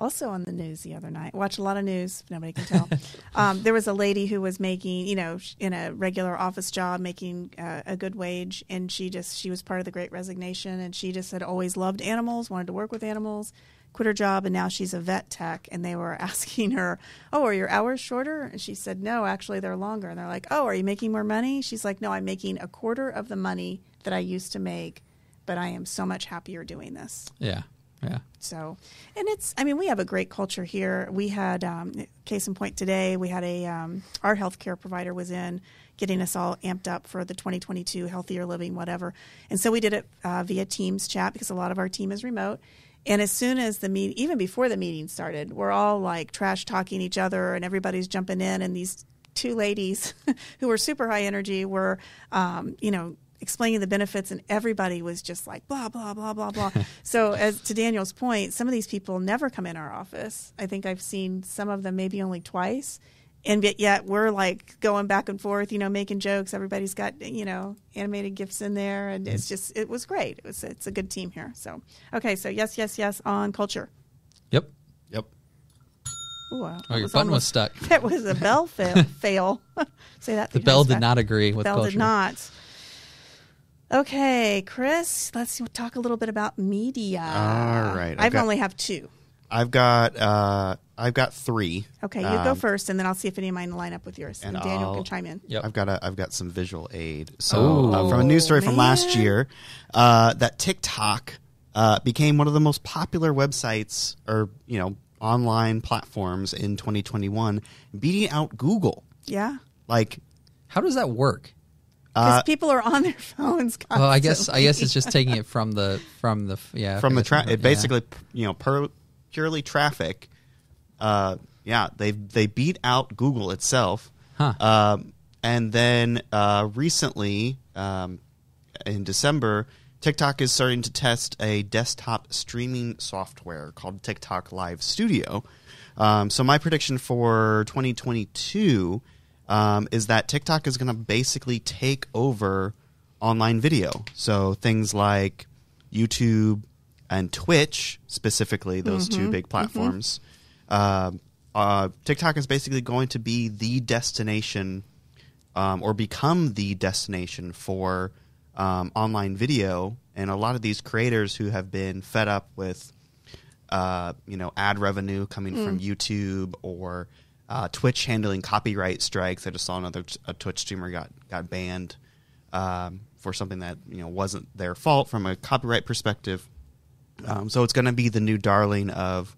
Also on the news the other night, watch a lot of news. Nobody can tell. um, there was a lady who was making, you know, in a regular office job, making uh, a good wage, and she just she was part of the Great Resignation, and she just had always loved animals, wanted to work with animals. Quit her job, and now she's a vet tech. And they were asking her, "Oh, are your hours shorter?" And she said, "No, actually, they're longer." And they're like, "Oh, are you making more money?" She's like, "No, I'm making a quarter of the money that I used to make, but I am so much happier doing this." Yeah. Yeah. So, and it's, I mean, we have a great culture here. We had, um, case in point today, we had a, um, our healthcare provider was in getting us all amped up for the 2022 healthier living, whatever. And so we did it uh, via Teams chat because a lot of our team is remote. And as soon as the meet, even before the meeting started, we're all like trash talking each other and everybody's jumping in. And these two ladies who were super high energy were, um, you know, explaining the benefits and everybody was just like blah blah blah blah blah so as to daniel's point some of these people never come in our office i think i've seen some of them maybe only twice and yet, yet we're like going back and forth you know making jokes everybody's got you know animated gifs in there and it's mm-hmm. just it was great it was it's a good team here so okay so yes yes yes on culture Yep. Yep. Ooh, Oh, that your was button was stuck. that was a bell fail fail say that The bell did fast. not agree with the Bell culture. did not. Okay, Chris, let's talk a little bit about media. All right, I've I've got- only have two. I've got uh, I've got three. Okay, you go Um, first, and then I'll see if any of mine line up with yours, and, and Daniel I'll- can chime in. Yep. I've got a I've got some visual aid. So Oh. uh, from a news story from last year, uh, that TikTok uh, became one of the most popular websites or you know online platforms in 2021, beating out Google. Yeah, Like How does that work? Because uh, people are on their phones. Constantly. Well, I guess I guess it's just taking it from the from the yeah from the guess tra- from- it yeah. basically you know per, purely traffic. Uh, yeah, they they beat out Google itself. Huh. Um, and then uh, recently, um, in December, TikTok is starting to test a desktop streaming software called TikTok Live Studio. Um, so my prediction for 2022 um, is that TikTok is going to basically take over online video. So things like YouTube and Twitch, specifically those two big platforms. Um uh, TikTok is basically going to be the destination um, or become the destination for um, online video and a lot of these creators who have been fed up with, uh, you know, ad revenue coming from YouTube or uh, Twitch handling copyright strikes. I just saw another a Twitch streamer got got banned um, for something that you know wasn't their fault from a copyright perspective. Um, so it's going to be the new darling of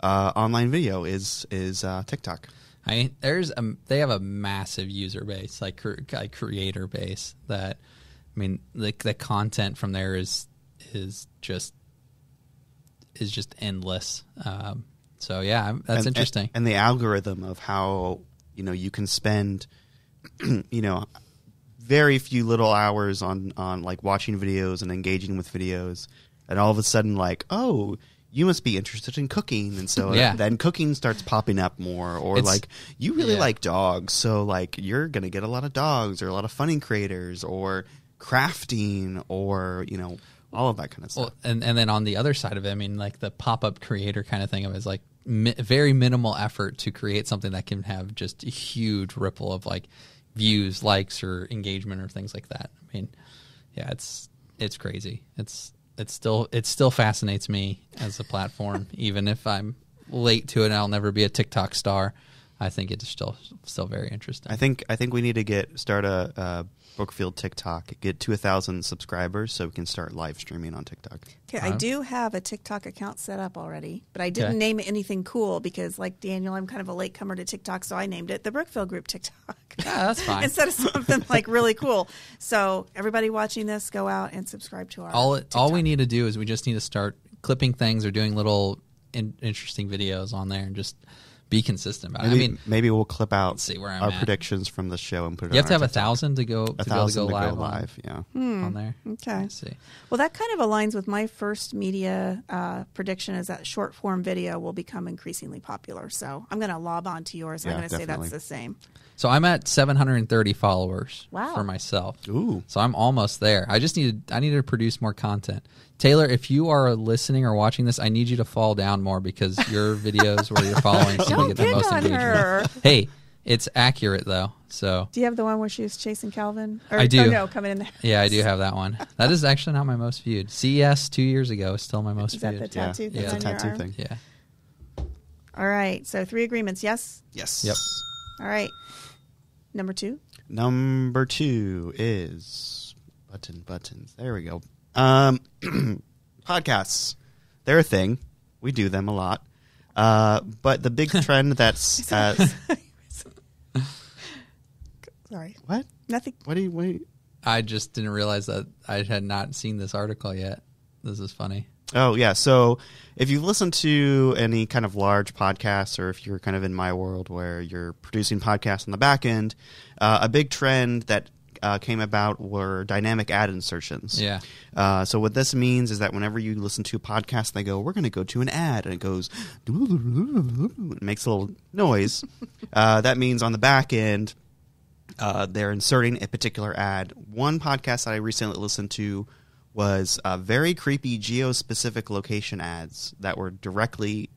uh, online video is is uh, TikTok. I mean, there's a they have a massive user base, like, like creator base. That I mean, like the content from there is is just is just endless. Um, so yeah, that's and, interesting. And, and the algorithm of how you know you can spend, you know, very few little hours on on like watching videos and engaging with videos, and all of a sudden like oh. You must be interested in cooking, and so Yeah. then cooking starts popping up more. Or It's- like you really yeah. like dogs, so like you're gonna get a lot of dogs, or a lot of funny creators, or crafting, or you know all of that kind of stuff. Well, and and then on the other side of it, I mean, like the pop up creator kind of thing of is like mi- very minimal effort to create something that can have just a huge ripple of like views, likes, or engagement or things like that. I mean, yeah, it's it's crazy. It's it's still it still fascinates me as a platform, even if I'm late to it. and I'll never be a TikTok star. I think it's still still very interesting. I think I think we need to get start a, a Brookfield TikTok, get to a thousand subscribers, so we can start live streaming on TikTok. Okay, I do have a TikTok account set up already, but I didn't Okay. name it anything cool because, like Daniel, I'm kind of a latecomer to TikTok, so I named it the Brookfield Group TikTok. Yeah, that's fine. Instead of something like really cool. So everybody watching this, go out and subscribe to our. all it, all we TikTok. need to do is we just need to start clipping things or doing little in, interesting videos on there and just be consistent about it. I Maybe, mean, maybe we'll clip out see where I'm our at. predictions from the show and put it. you have on to our have a TikTok. thousand to go a to be able to go to live, go on- live. Yeah. on, there. Okay. Let's see. Well, that kind of aligns with my first media uh, prediction is that short form video will become increasingly popular. So I'm going to lob on to yours. I'm going to say that's the same. So I'm at 730 followers Wow. for myself. Ooh. So I'm almost there. I just need to, I need to produce more content. Taylor, if you are listening or watching this, I need you to fall down more because your videos where you're following seem to Don't get the most on engagement. her. Hey, it's accurate though. So Do you have the one where she was chasing Calvin? Or, I do. Oh, no, coming in there. Yeah, I do have that one. That is actually not my most viewed. CES two years ago is still my most Is that viewed. the tattoo yeah, thing it's on a your tattoo arm? thing. yeah. All right. So three agreements. Yes. Yes. Yep. All right. Number two. Number two is button buttons. There we go. Um, podcasts. They're a thing. We do them a lot. Uh, but the big trend that's uh, Sorry. what? Nothing. What do you? What do you I just didn't realize that I had not seen this article yet. This is funny. Oh yeah. So if you've listened to any kind of large podcasts, or if you're kind of in my world where you're producing podcasts on the back end, uh, a big trend that uh, came about were dynamic ad insertions. Yeah. Uh, so what this means is that whenever you listen to a podcast, they go, "We're going to go to an ad," and it goes, it makes a little noise. uh, that means on the back end, uh, they're inserting a particular ad. One podcast that I recently listened to was uh, very creepy geo-specific location ads that were directly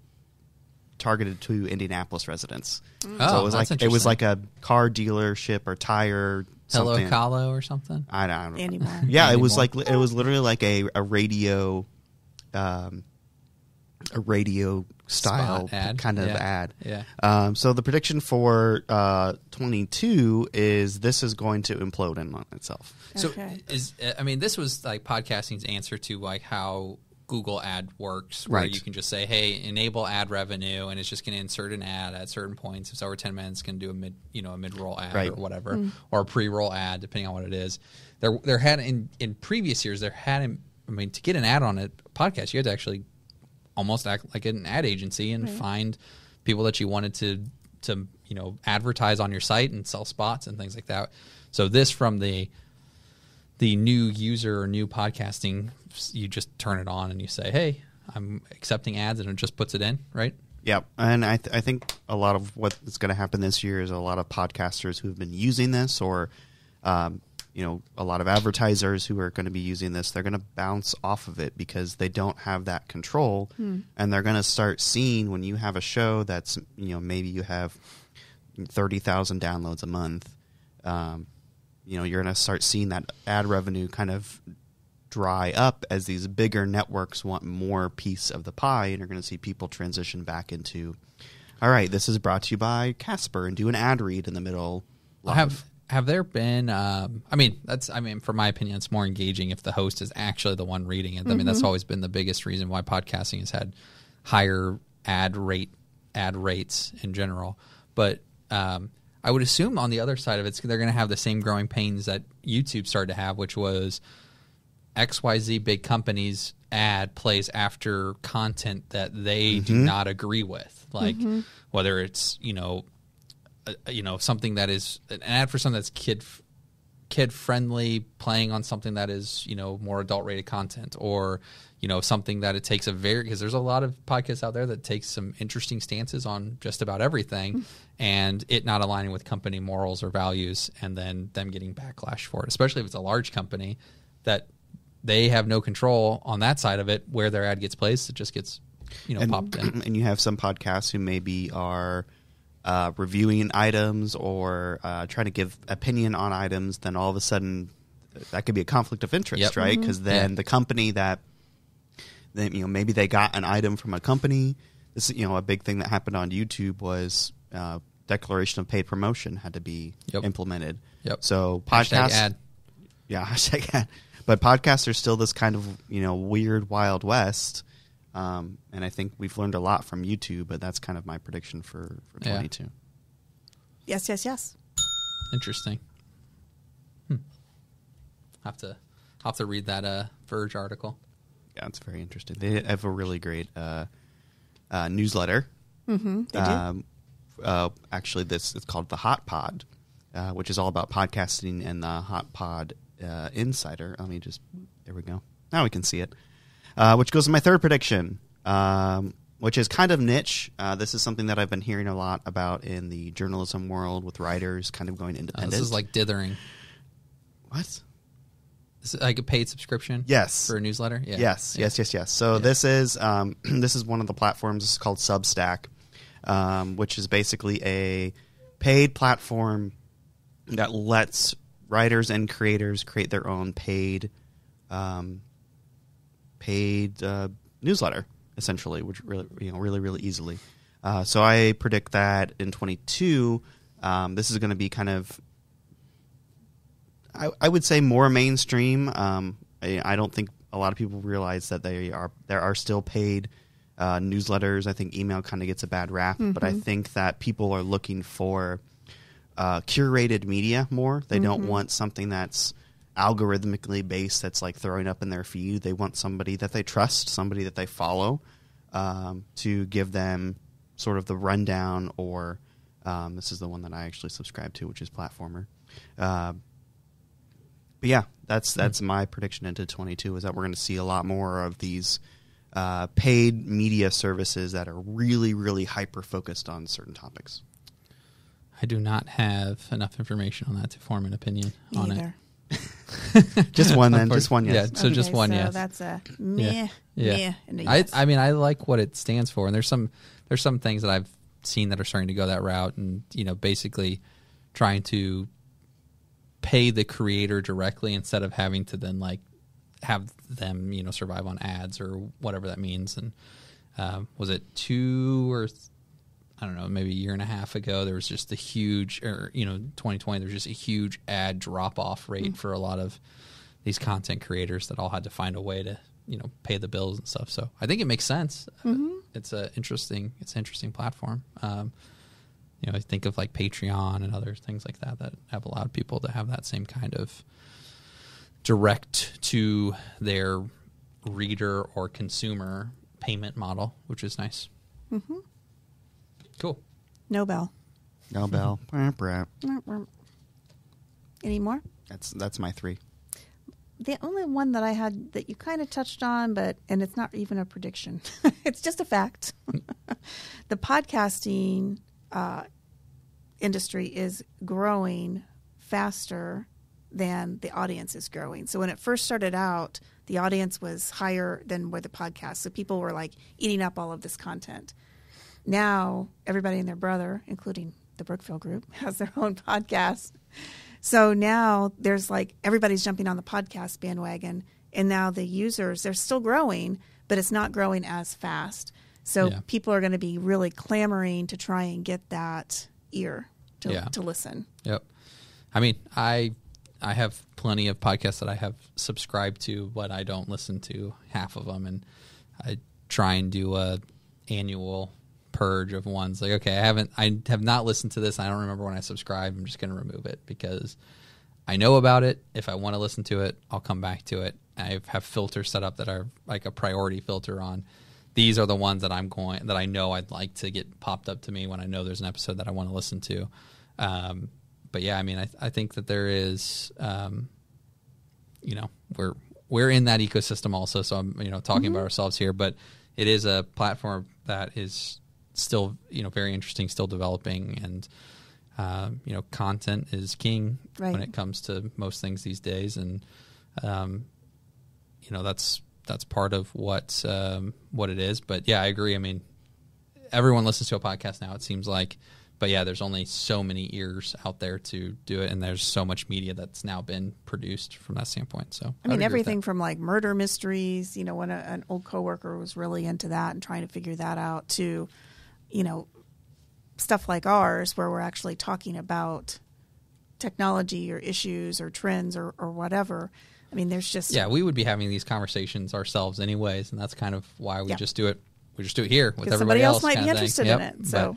targeted to Indianapolis residents. Oh, so it was that's like it was like a car dealership or tire. Hello something. Kahlo or something. I don't, I don't Anymore. Yeah, it was like it was literally like a a radio, um, a radio style ad. kind of Yeah. ad. Yeah. Um, so the prediction for uh, 22 is this is going to implode in on itself. So is I mean this was like podcasting's answer to like how Google ad works where Right. you can just say hey enable ad revenue and it's just going to insert an ad at certain points if it's over 10 minutes going to do a mid you know a mid roll ad Right. or whatever mm. or a pre-roll ad depending on what it is there there had in in previous years there hadn't I mean to get an ad on a podcast you had to actually almost act like an ad agency and find people that you wanted to to you know advertise on your site and sell spots and things like that. So this from the the new user or new podcasting, you just turn it on and you say, "Hey, I'm accepting ads," and it just puts it in, right? Yeah, and I th- I think a lot of what is going to happen this year is a lot of podcasters who have been using this, or um, you know, a lot of advertisers who are going to be using this. They're going to bounce off of it because they don't have that control, and they're going to start seeing when you have a show that's you know maybe you have thirty thousand downloads a month. Um, you know, you're going to start seeing that ad revenue kind of dry up as these bigger networks want more piece of the pie, and you're going to see people transition back into, all right, this is brought to you by Casper, and do an ad read in the middle. live. Have have there been? Um, I mean, that's. I mean, from my opinion, it's more engaging if the host is actually the one reading it. I mean, that's always been the biggest reason why podcasting has had higher ad rate ad rates in general. But um, I would assume on the other side of it, they're going to have the same growing pains that YouTube started to have, which was XYZ big companies ad plays after content that they do mm-hmm. not agree with. Like mm-hmm. whether it's, you know, uh, uh, you know, something that is an ad for something that's kid kid friendly playing on something that is, you know, more adult rated content or, you know, something that it takes a very because there's a lot of podcasts out there that takes some interesting stances on just about everything and it not aligning with company morals or values and then them getting backlash for it, especially if it's a large company that they have no control on that side of it where their ad gets placed. It just gets, you know, and, popped in. and you have some podcasts who maybe are uh, reviewing items or uh, trying to give opinion on items. Then all of a sudden, that could be a conflict of interest, Yep. right? Because then Yeah. the company that, then you know, maybe they got an item from a company. This, is, you know, a big thing that happened on YouTube was uh, declaration of paid promotion had to be Yep. implemented. Yep. So podcast podcasts, ad. yeah, hashtag ad. But podcasts are still this kind of you know weird wild west, um, and I think we've learned a lot from YouTube. But that's kind of my prediction for for Yeah. twenty two. Yes, yes, yes. Interesting. Hmm. Have to have to read that uh, Verge article. Yeah, it's very interesting. They have a really great uh, uh, newsletter. Mm-hmm. They do. Um, uh, actually, this it's called the Hot Pod, uh, which is all about podcasting and the Hot Pod uh, Insider. Let me just there we go. Now we can see it. Uh, which goes to my third prediction, um, which is kind of niche. Uh, this is something that I've been hearing a lot about in the journalism world with writers kind of going Uh, independent. this is like dithering. what? Like a paid subscription. Yes. For a newsletter. Yeah. Yes, Yeah. yes, yes, yes. So Yeah. this is um, this is one of the platforms. Is called Substack, um, which is basically a paid platform that lets writers and creators create their own paid um, paid uh, newsletter, essentially, which really you know really really easily. Uh, so I predict that in 22, um, this is going to be kind of I, I would say more mainstream. Um, I, I don't think a lot of people realize that they are there are still paid uh, newsletters. I think email kind of gets a bad rap, but I think that people are looking for uh, curated media more. They don't want something that's algorithmically based that's like throwing up in their feed. They want somebody that they trust, somebody that they follow, um, to give them sort of the rundown. Or um, this is the one that I actually subscribe to, which is Platformer. Uh, but yeah, that's that's my prediction into 22 is that we're going to see a lot more of these uh, paid media services that are really really hyper focused on certain topics. I do not have enough information on that to form an opinion Me on either. it. Just one then, just one yes. Yeah, so just one so yes. that's a meh, Yeah. meh, and a I yes. I mean I like what it stands for, and there's some there's some things that I've seen that are starting to go that route, and you know basically trying to pay the creator directly instead of having to then like have them you know survive on ads or whatever that means. And um, was it two or th- I don't know maybe a year and a half ago there was just a huge or you know 2020 there was just a huge ad drop off rate for a lot of these content creators that all had to find a way to you know pay the bills and stuff. So I think it makes sense. Uh, it's a interesting it's an interesting platform. Um, you know, I think of like Patreon and other things like that that have allowed people to have that same kind of direct to their reader or consumer payment model, which is nice. Mm-hmm. Cool. Nobel. No bell. Brr, brr. Any more? That's that's my three. The only one that I had that you kind of touched on, but and it's not even a prediction; it's just a fact. the podcasting uh, industry is growing faster than the audience is growing. So when it first started out, the audience was higher than where the podcast. So people were like eating up all of this content. Now everybody and their brother, including the Brookfield Group, has their own podcast. So now there's like everybody's jumping on the podcast bandwagon, and now the users they're still growing, but it's not growing as fast. So Yeah. people are going to be really clamoring to try and get that ear to, Yeah. to listen. Yep. I mean, I I have plenty of podcasts that I have subscribed to, but I don't listen to half of them, and I try and do a annual purge of ones. Like, okay, I haven't, I have not listened to this. I don't remember when I subscribed. I'm just going to remove it because I know about it. If I want to listen to it, I'll come back to it. I have filters set up that are like a priority filter on. These are the ones that I'm going that I know I'd like to get popped up to me when I know there's an episode that I want to listen to. Um, but yeah, I mean, I, I think that there is, um, you know, we're we're in that ecosystem also. So I'm you know talking about ourselves here, but it is a platform that is still you know very interesting, still developing, and um, you know content is king Right. when it comes to most things these days, and um, you know that's that's part of what um, what it is. But yeah, I agree. I mean, everyone listens to a podcast now. It seems like, but yeah, there's only so many ears out there to do it, and there's so much media that's now been produced from that standpoint. So I would mean, everything from like murder mysteries, you know, when a, an old coworker was really into that and trying to figure that out, to, you know, stuff like ours where we're actually talking about technology or issues or trends or, or whatever. I mean, there's just Yeah, we would be having these conversations ourselves, anyways, and that's kind of why we Yeah. just do it. We just do it here with everybody somebody else might be of thing. interested Yep. in it. So,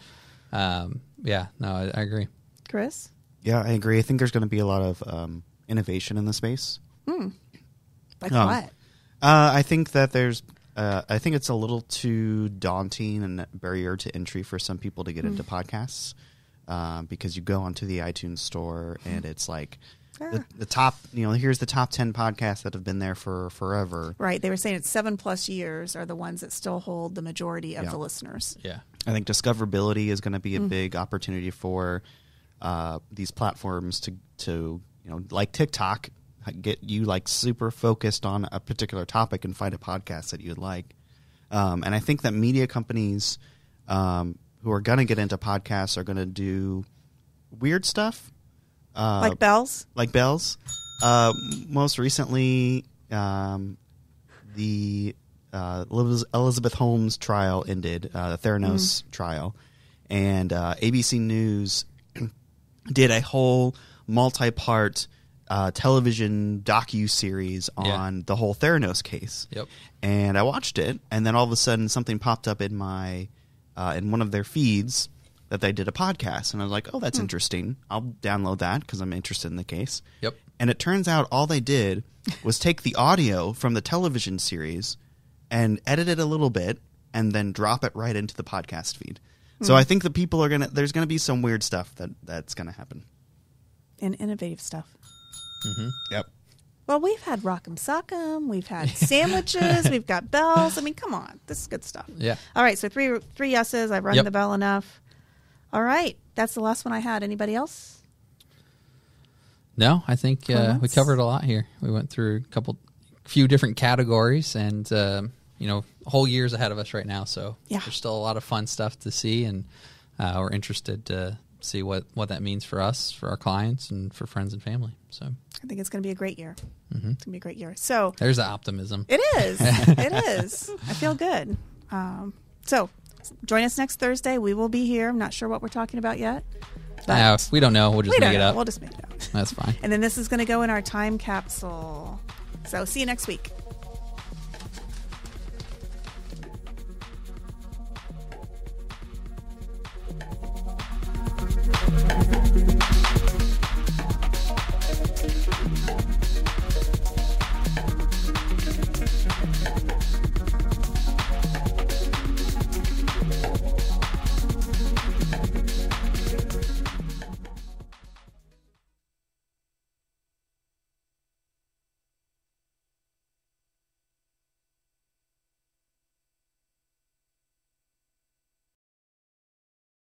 But, um, yeah, no, I, I agree. Chris, Yeah, I agree. I think there's going to be a lot of um, innovation in the space. like Um, what? Uh, I think that there's. Uh, I think it's a little too daunting and barrier to entry for some people to get into podcasts um, because you go onto the iTunes store and it's like the, the top. You know, here's the top ten podcasts that have been there for forever. Right. They were saying it's seven plus years are the ones that still hold the majority of Yeah. the listeners. Yeah, I think discoverability is going to be a big opportunity for uh, these platforms to to you know like TikTok get you like super focused on a particular topic and find a podcast that you'd like. Um, and I think that media companies um, who are going to get into podcasts are going to do weird stuff. Uh, like bells. like bells. Uh, most recently, um, the uh, Elizabeth Holmes trial ended, uh, the Theranos trial, and uh, ABC News did a whole multi-part uh, television docu series Yeah. on the whole Theranos case. Yep. And I watched it, and then all of a sudden, something popped up in my uh, in one of their feeds that they did a podcast, and I was like, "Oh, that's interesting. I'll download that because I'm interested in the case." Yep. And it turns out all they did was take the audio from the television series and edit it a little bit, and then drop it right into the podcast feed. So I think the people are gonna. There's gonna be some weird stuff that that's gonna happen. and innovative stuff. Mm-hmm. Yep. Well, we've had Rock'em Sock'em, we've had sandwiches, we've got bells. I mean, come on, this is good stuff. Yeah. All right, so three three yeses. I've rung Yep. the bell enough. All right, that's the last one I had. Anybody else? No, I think uh, we covered a lot here. We went through a couple, few different categories, and um, you know, whole year's ahead of us right now. So Yeah. there's still a lot of fun stuff to see, and uh, we're interested to see what what that means for us, for our clients, and for friends and family. So I think it's going to be a great year. Mm-hmm. It's going to be a great year. So there's the optimism. it is. it is. I feel good. Um, so join us next Thursday. We will be here. I'm not sure what we're talking about yet. Uh, we don't know. We'll just we make it know. up. We'll just make it up. That's fine. And then this is going to go in our time capsule. So see you next week.